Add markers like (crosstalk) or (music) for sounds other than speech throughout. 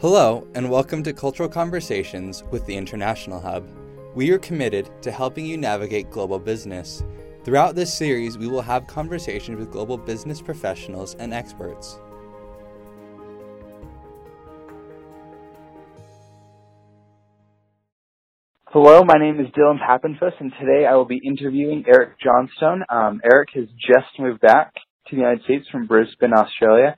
Hello, and welcome to Cultural Conversations with the International Hub. We are committed to helping you navigate global business. Throughout this series, we will have conversations with global business professionals and experts. Hello, my name is Dylan Pappenfuss, and today I will be interviewing Eric Johnstone. Um, Eric has just moved back to the United States from Brisbane, Australia.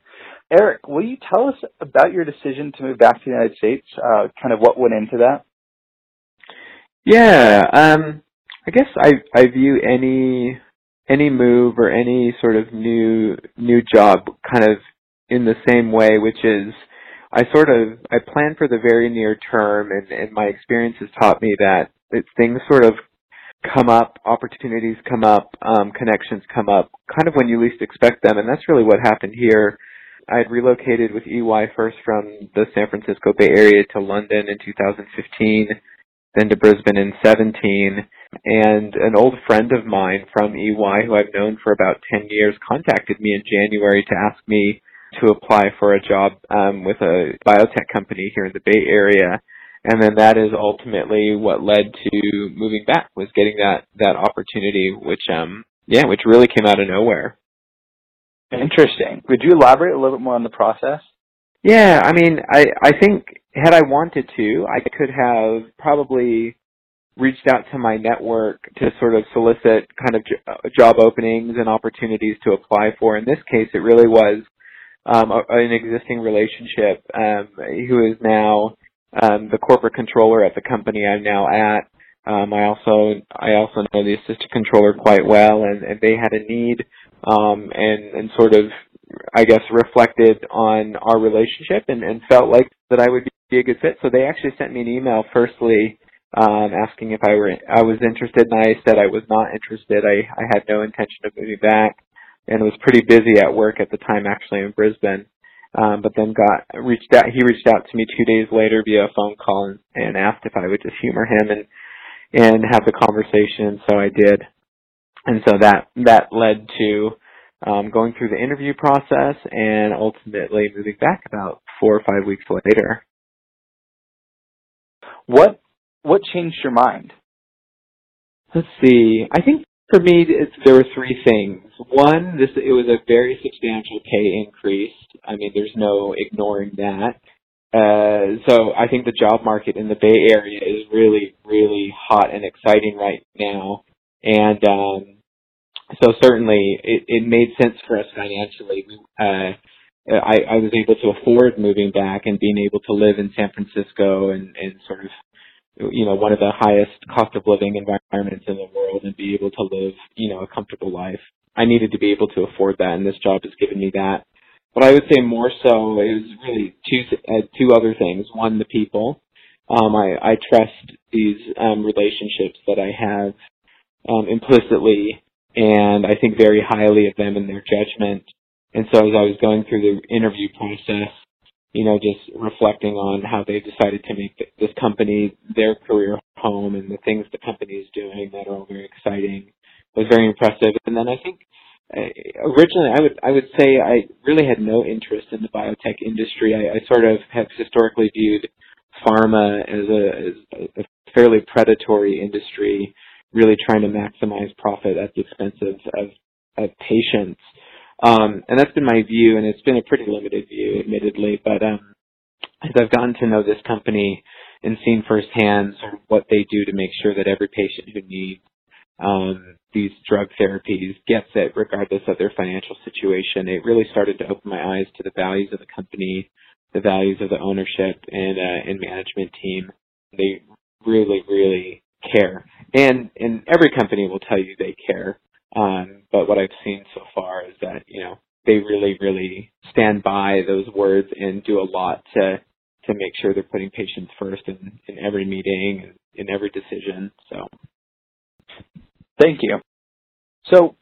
Eric, will you tell us about your decision to move back to the United States? Uh, kind of what went into that? Yeah, um, I guess I I view any any move or any sort of new new job kind of in the same way, which is I sort of I plan for the very near term, and, and my experience has taught me that it, things sort of come up, opportunities come up, um, connections come up, kind of when you least expect them, and that's really what happened here. I had relocated with EY first from the San Francisco Bay Area to London in 2015, then to Brisbane in 17, and an old friend of mine from EY who I've known for about 10 years contacted me in January to ask me to apply for a job um, with a biotech company here in the Bay Area. And then that is ultimately what led to moving back was getting that that opportunity, which um yeah, which really came out of nowhere. Interesting. Would you elaborate a little bit more on the process? Yeah, I mean, I I think had I wanted to, I could have probably reached out to my network to sort of solicit kind of job openings and opportunities to apply for. In this case, it really was um, a, an existing relationship um, who is now um, the corporate controller at the company I'm now at. Um, I also I also know the assistant controller quite well, and, and they had a need um, and and sort of I guess reflected on our relationship and, and felt like that I would be a good fit. So they actually sent me an email firstly um, asking if I were I was interested, and I said I was not interested. I I had no intention of moving back and was pretty busy at work at the time actually in Brisbane. Um, but then got reached out. He reached out to me two days later via a phone call and, and asked if I would just humor him and and have the conversation. So I did, and so that that led to um, going through the interview process and ultimately moving back about four or five weeks later. What what changed your mind? Let's see. I think for me, there were three things. One, this it was a very substantial pay increase. I mean, there's no ignoring that. Uh, so I think the job market in the Bay Area is really, really hot and exciting right now. And um, so certainly it, it made sense for us financially. We, Uh, I, I was able to afford moving back and being able to live in San Francisco and, and sort of you know, one of the highest cost of living environments in the world and be able to live, you know, a comfortable life. I needed to be able to afford that and this job has given me that. But I would say more so it was really two uh, two other things. One, the people. Um, I, I trust these um, relationships that I have um, implicitly, and I think very highly of them and their judgment. And so as I was going through the interview process, you know, just reflecting on how they decided to make this company their career home and the things the company is doing that are all very exciting was very impressive. And then I think uh, originally I would I would say I really had no interest in the biotech industry. I, I sort of have historically viewed pharma as a, as a fairly predatory industry, really trying to maximize profit at the expense of, of, of patients. Um, and that's been my view, and it's been a pretty limited view, admittedly. But um, as I've gotten to know this company and seen firsthand sort of what they do to make sure that every patient who needs um, these drug therapies gets it, regardless of their financial situation, it really started to open my eyes to the values of the company, the values of the ownership and uh, and management team. They really, really care, and and every company will tell you they care. Um, but what I've seen so far is that, you know, they really, really stand by those words and do a lot to to make sure they're putting patients first in, in every meeting and in every decision. So Thank you. So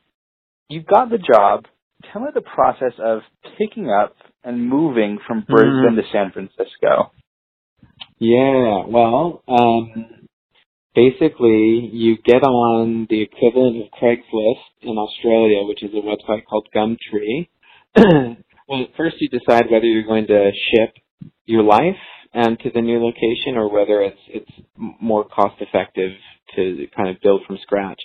you've got the job. Tell me the process of picking up and moving from Brisbane mm-hmm. to San Francisco. Yeah, well, um, basically you get on the equivalent of Craigslist in Australia, which is a website called Gumtree. (clears throat) well, first you decide whether you're going to ship your life and to the new location or whether it's it's more cost effective to kind of build from scratch.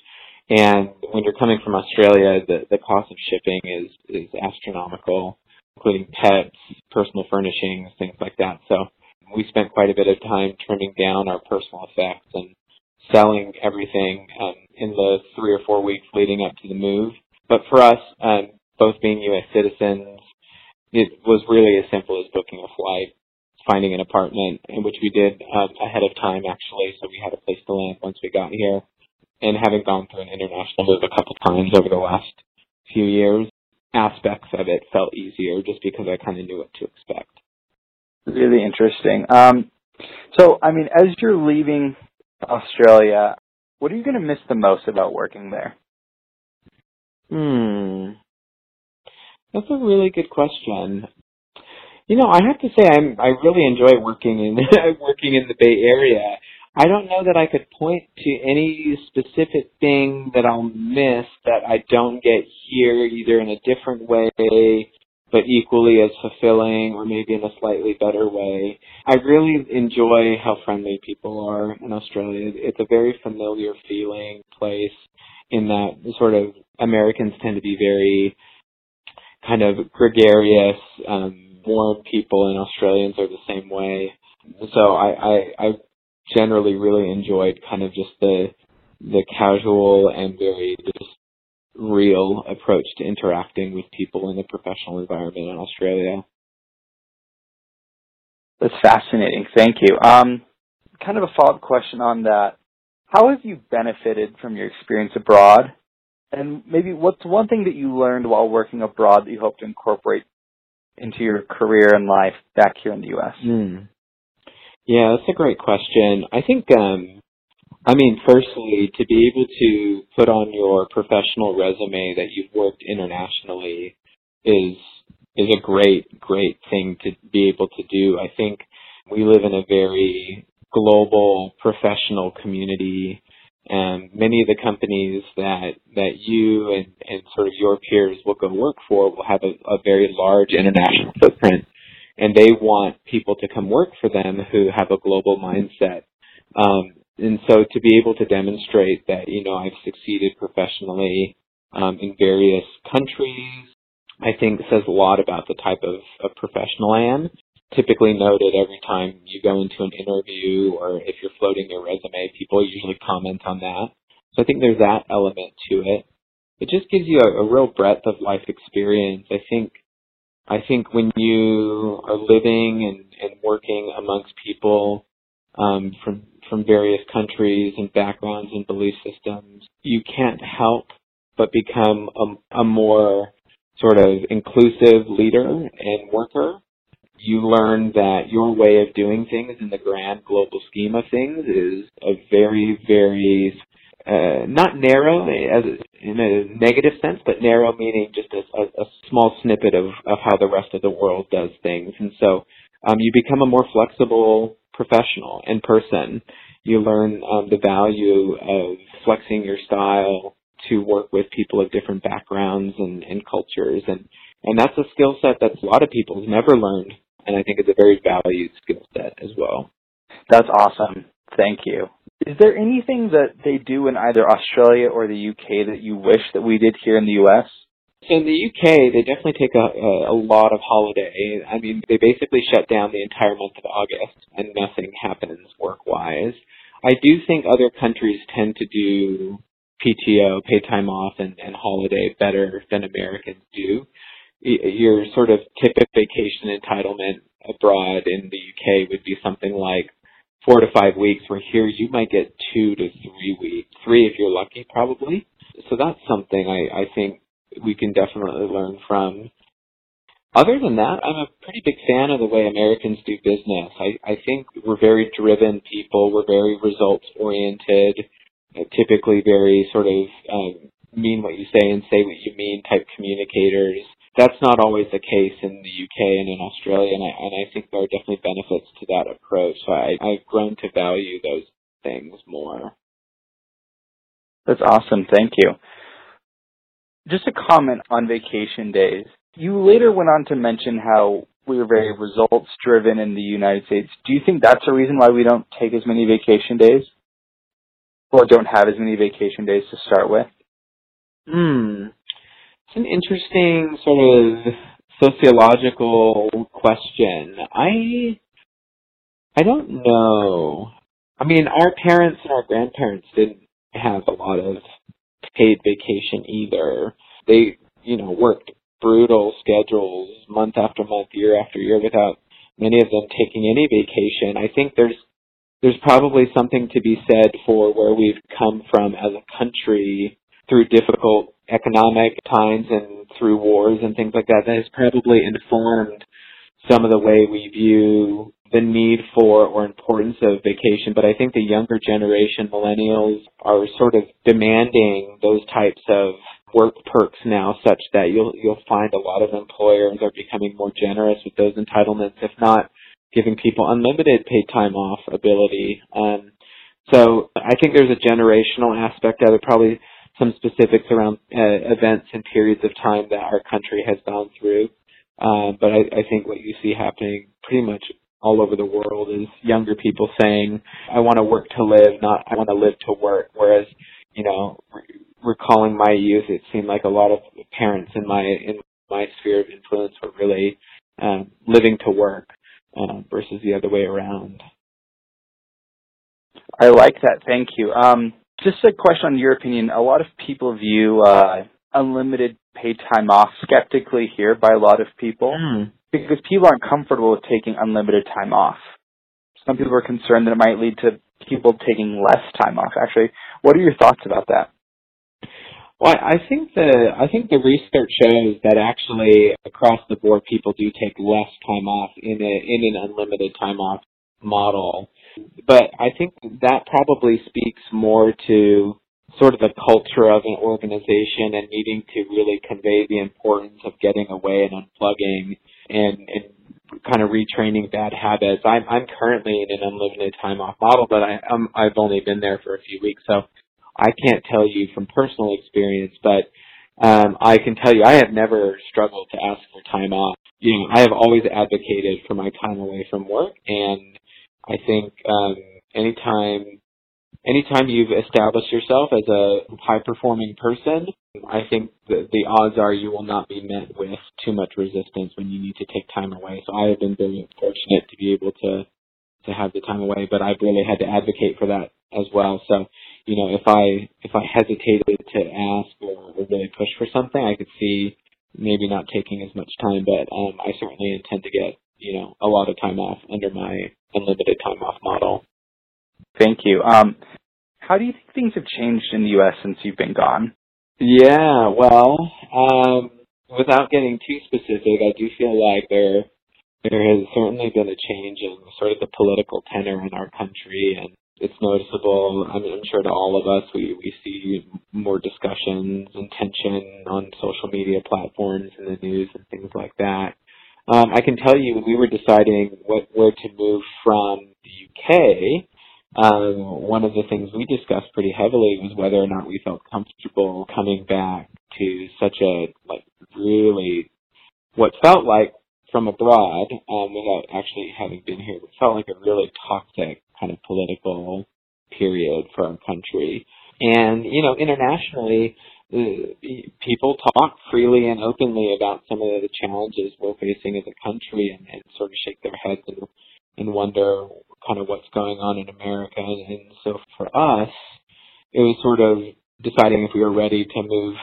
And when you're coming from Australia, the, the cost of shipping is, is astronomical, including pets, personal furnishings, things like that. So we spent quite a bit of time trimming down our personal effects and selling everything um, in the three or four weeks leading up to the move. But for us, um, both being U.S. citizens, it was really as simple as booking a flight, finding an apartment, in which we did um, ahead of time actually, so we had a place to land once we got here. And having gone through an international move a couple times over the last few years, aspects of it felt easier just because I kind of knew what to expect. Really interesting. Um, so, I mean, as you're leaving Australia, what are you going to miss the most about working there? Hmm. That's a really good question. You know, I have to say I'm I really enjoy working in (laughs) working in the Bay Area. I don't know that I could point to any specific thing that I'll miss that I don't get here either in a different way but equally as fulfilling or maybe in a slightly better way. I really enjoy how friendly people are in Australia. It's a very familiar feeling place in that sort of Americans tend to be very kind of gregarious, um, warm people and Australians are the same way. So I, I, I generally really enjoyed kind of just the the casual and very just real approach to interacting with people in the professional environment in Australia. That's fascinating. Thank you. Um, kind of a follow-up question on that. How have you benefited from your experience abroad? And maybe what's one thing that you learned while working abroad that you hope to incorporate into your career and life back here in the U.S.? Mm. Yeah, that's a great question. I think, um, I mean, firstly, to be able to put on your professional resume that you've worked internationally is is a great, great thing to be able to do. I think we live in a very global professional community and many of the companies that that you and, and sort of your peers will go work for will have a, a very large international footprint and they want people to come work for them who have a global mindset. Um, and so to be able to demonstrate that, you know, I've succeeded professionally um, in various countries, I think says a lot about the type of, of professional I am. Typically noted every time you go into an interview or if you're floating your resume, people usually comment on that. So I think there's that element to it. It just gives you a, a real breadth of life experience. I think I think when you are living and, and working amongst people um, from from various countries and backgrounds and belief systems, you can't help but become a, a more sort of inclusive leader and worker. You learn that your way of doing things in the grand global scheme of things is a very, very uh, not narrow as in a negative sense, but narrow meaning just a, a, small snippet of, of how the rest of the world does things. And so um, you become a more flexible professional in person. You learn um, the value of flexing your style to work with people of different backgrounds and, and cultures, and and that's a skill set that a lot of people have never learned, and I think it's a very valued skill set as well. That's awesome. Thank you. Is there anything that they do in either Australia or the UK that you wish that we did here in the US? So in the UK, they definitely take a, a, a lot of holiday. I mean, they basically shut down the entire month of August, and nothing happens work-wise. I do think other countries tend to do PTO, pay time off, and, and holiday better than Americans do. Your sort of typical vacation entitlement abroad in the UK would be something like four to five weeks, where here you might get two to three weeks, three if you're lucky, probably. So that's something I, I think we can definitely learn from. Other than that, I'm a pretty big fan of the way Americans do business. I, I think we're very driven people. We're very results oriented, typically very sort of um, mean what you say and say what you mean type communicators that's not always the case in the UK and in Australia, and I, and I think there are definitely benefits to that approach. So I, I've grown to value those things more. That's awesome. Thank you. Just a comment on vacation days. You later went on to mention how we are very results driven in the United States. Do you think that's a reason why we don't take as many vacation days? Or don't have as many vacation days to start with? Hmm. It's an interesting sort of sociological question. I I don't know. I mean, our parents and our grandparents didn't have a lot of paid vacation either. They, you know, worked brutal schedules month after month, year after year without many of them taking any vacation. I think there's there's probably something to be said for where we've come from as a country through difficult economic times and through wars and things like that that has probably informed some of the way we view the need for or importance of vacation, but I think the younger generation, millennials, are sort of demanding those types of work perks now such that you'll you'll find a lot of employers are becoming more generous with those entitlements, if not giving people unlimited paid time off ability. Um, so I think there's a generational aspect of it, probably some specifics around uh, events and periods of time that our country has gone through. Uh, but I, I think what you see happening pretty much all over the world is younger people saying, I want to work to live, not I want to live to work. Whereas, you know, recalling my youth, it seemed like a lot of parents in my, in my sphere of influence were really um, living to work uh, versus the other way around. I like that. Thank you. Um, just a question on your opinion. A lot of people view uh, unlimited paid time off skeptically here by a lot of people. Mm because people aren't comfortable with taking unlimited time off. Some people are concerned that it might lead to people taking less time off. Actually, what are your thoughts about that? Well, I think the I think the research shows that actually across the board people do take less time off in a in an unlimited time off model. But I think that probably speaks more to sort of the culture of an organization and needing to really convey the importance of getting away and unplugging and, and kind of retraining bad habits. I'm, I'm currently in an unlimited time off model, but I, I'm, I've only been there for a few weeks, so I can't tell you from personal experience, but um, I can tell you I have never struggled to ask for time off. You know, I have always advocated for my time away from work, and I think um, anytime anytime you've established yourself as a high performing person, I think the, the odds are you will not be met with too much resistance when you need to take time away. So I have been very fortunate to be able to to have the time away, but I've really had to advocate for that as well. So, you know, if I if I hesitated to ask or, really push for something, I could see maybe not taking as much time, but um, I certainly intend to get you know a lot of time off under my unlimited time off model. Thank you. Um, how do you think things have changed in the U.S. since you've been gone? Yeah, well, um, without getting too specific, I do feel like there there has certainly been a change in sort of the political tenor in our country, and it's noticeable. I'm, I'm sure to all of us, we we see more discussions and tension on social media platforms and the news and things like that. Um, I can tell you, we were deciding what where to move from the UK um, one of the things we discussed pretty heavily was whether or not we felt comfortable coming back to such a like really what felt like from abroad um, without actually having been here. It felt like a really toxic kind of political period for our country. And you know, internationally, uh, people talk freely and openly about some of the challenges we're facing as a country, and, and sort of shake their heads and and wonder kind of what's going on in America. And so for us, it was sort of deciding if we were ready to move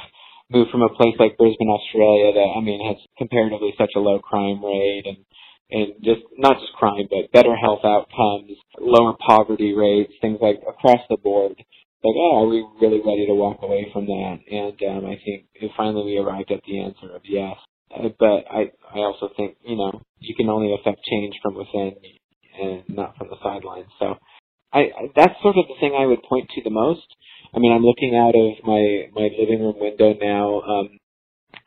move from a place like Brisbane, Australia, that I mean has comparatively such a low crime rate and and just not just crime, but better health outcomes, lower poverty rates, things like across the board. Like, oh, are we really ready to walk away from that? And um, I think finally we arrived at the answer of yes. Uh, but I, I also think, you know, you can only affect change from within and not from the sidelines. So I, that's sort of the thing I would point to the most. I mean, I'm looking out of my my living room window now. Um,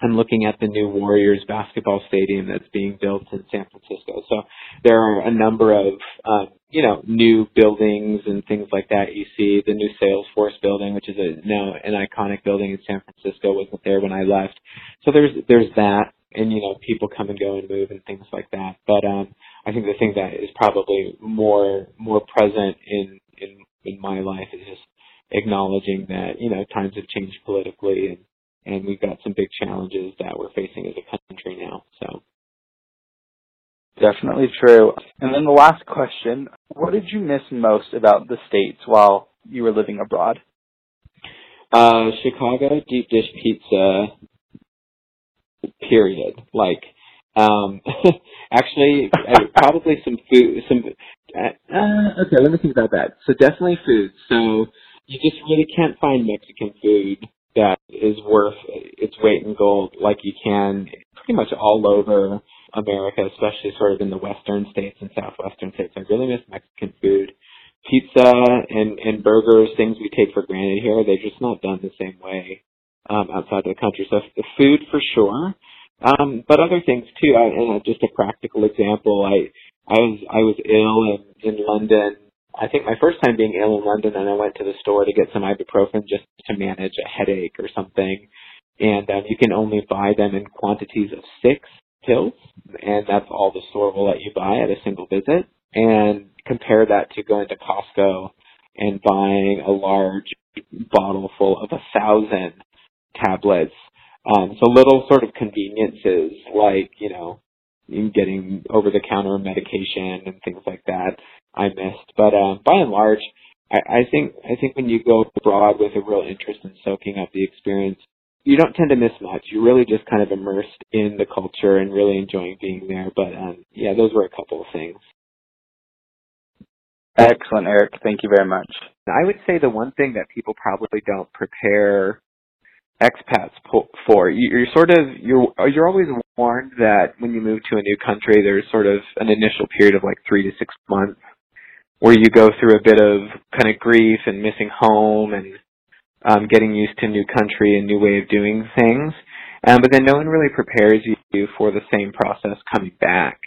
I'm looking at the new Warriors basketball stadium that's being built in San Francisco. So there are a number of um, you know new buildings and things like that. You see the new Salesforce building, which is a now an iconic building in San Francisco, wasn't there when I left. So there's there's that and you know people come and go and move and things like that. But um, I think the thing that is probably more more present in in in my life is just acknowledging that you know times have changed politically and and we've got some big challenges that we're facing as a country now. So definitely true. And then the last question: What did you miss most about the states while you were living abroad? Uh, Chicago deep dish pizza. Period. Like, um, (laughs) actually, probably some food. Some. Uh, okay, let me think about that. So definitely food. So you just really can't find Mexican food that is worth its weight in gold like you can pretty much all over America, especially sort of in the western states and southwestern states. I really miss Mexican food. Pizza and, and burgers, things we take for granted here, they're just not done the same way um, outside the country. So the food for sure. Um, but other things too. I, and just a practical example, I I was I was ill in, in London I think my first time being ill in London, and I went to the store to get some ibuprofen just to manage a headache or something. And um, you can only buy them in quantities of six pills, and that's all the store will let you buy at a single visit. And compare that to going to Costco and buying a large bottle full of a thousand tablets. Um, so little sort of conveniences like, you know, getting over the counter medication and things like that I missed. But uh, by and large, I, I think I think when you go abroad with a real interest in soaking up the experience, you don't tend to miss much. You're really just kind of immersed in the culture and really enjoying being there. But um, yeah, those were a couple of things. Excellent, Eric. Thank you very much. I would say the one thing that people probably don't prepare expats for. You're sort of you're you're always warned that when you move to a new country, there's sort of an initial period of like three to six months where you go through a bit of kind of grief and missing home and um, getting used to new country and new way of doing things. Um, but then no one really prepares you for the same process coming back.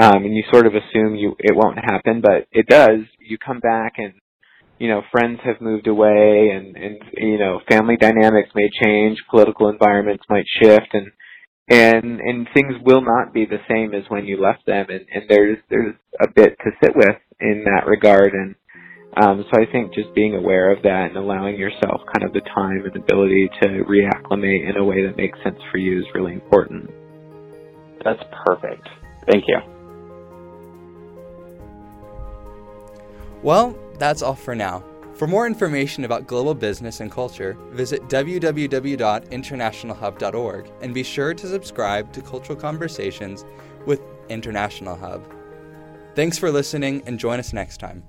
Um, and you sort of assume you it won't happen, but it does. You come back and you know, friends have moved away and, and, you know, family dynamics may change, political environments might shift and, and, and things will not be the same as when you left them and, and there's, there's a bit to sit with in that regard and, um, so I think just being aware of that and allowing yourself kind of the time and ability to reacclimate in a way that makes sense for you is really important. That's perfect. Thank you. Well, that's all for now. For more information about global business and culture, visit www.internationalhub.org and be sure to subscribe to Cultural Conversations with International Hub. Thanks for listening and join us next time.